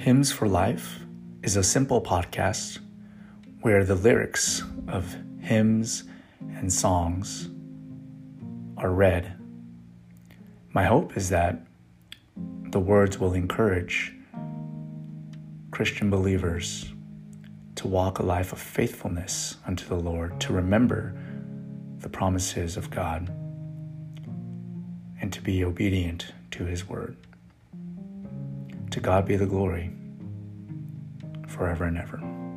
Hymns for Life is a simple podcast where the lyrics of hymns and songs are read. My hope is that the words will encourage Christian believers to walk a life of faithfulness unto the Lord, to remember the promises of God, and to be obedient to His word. To God be the glory forever and ever.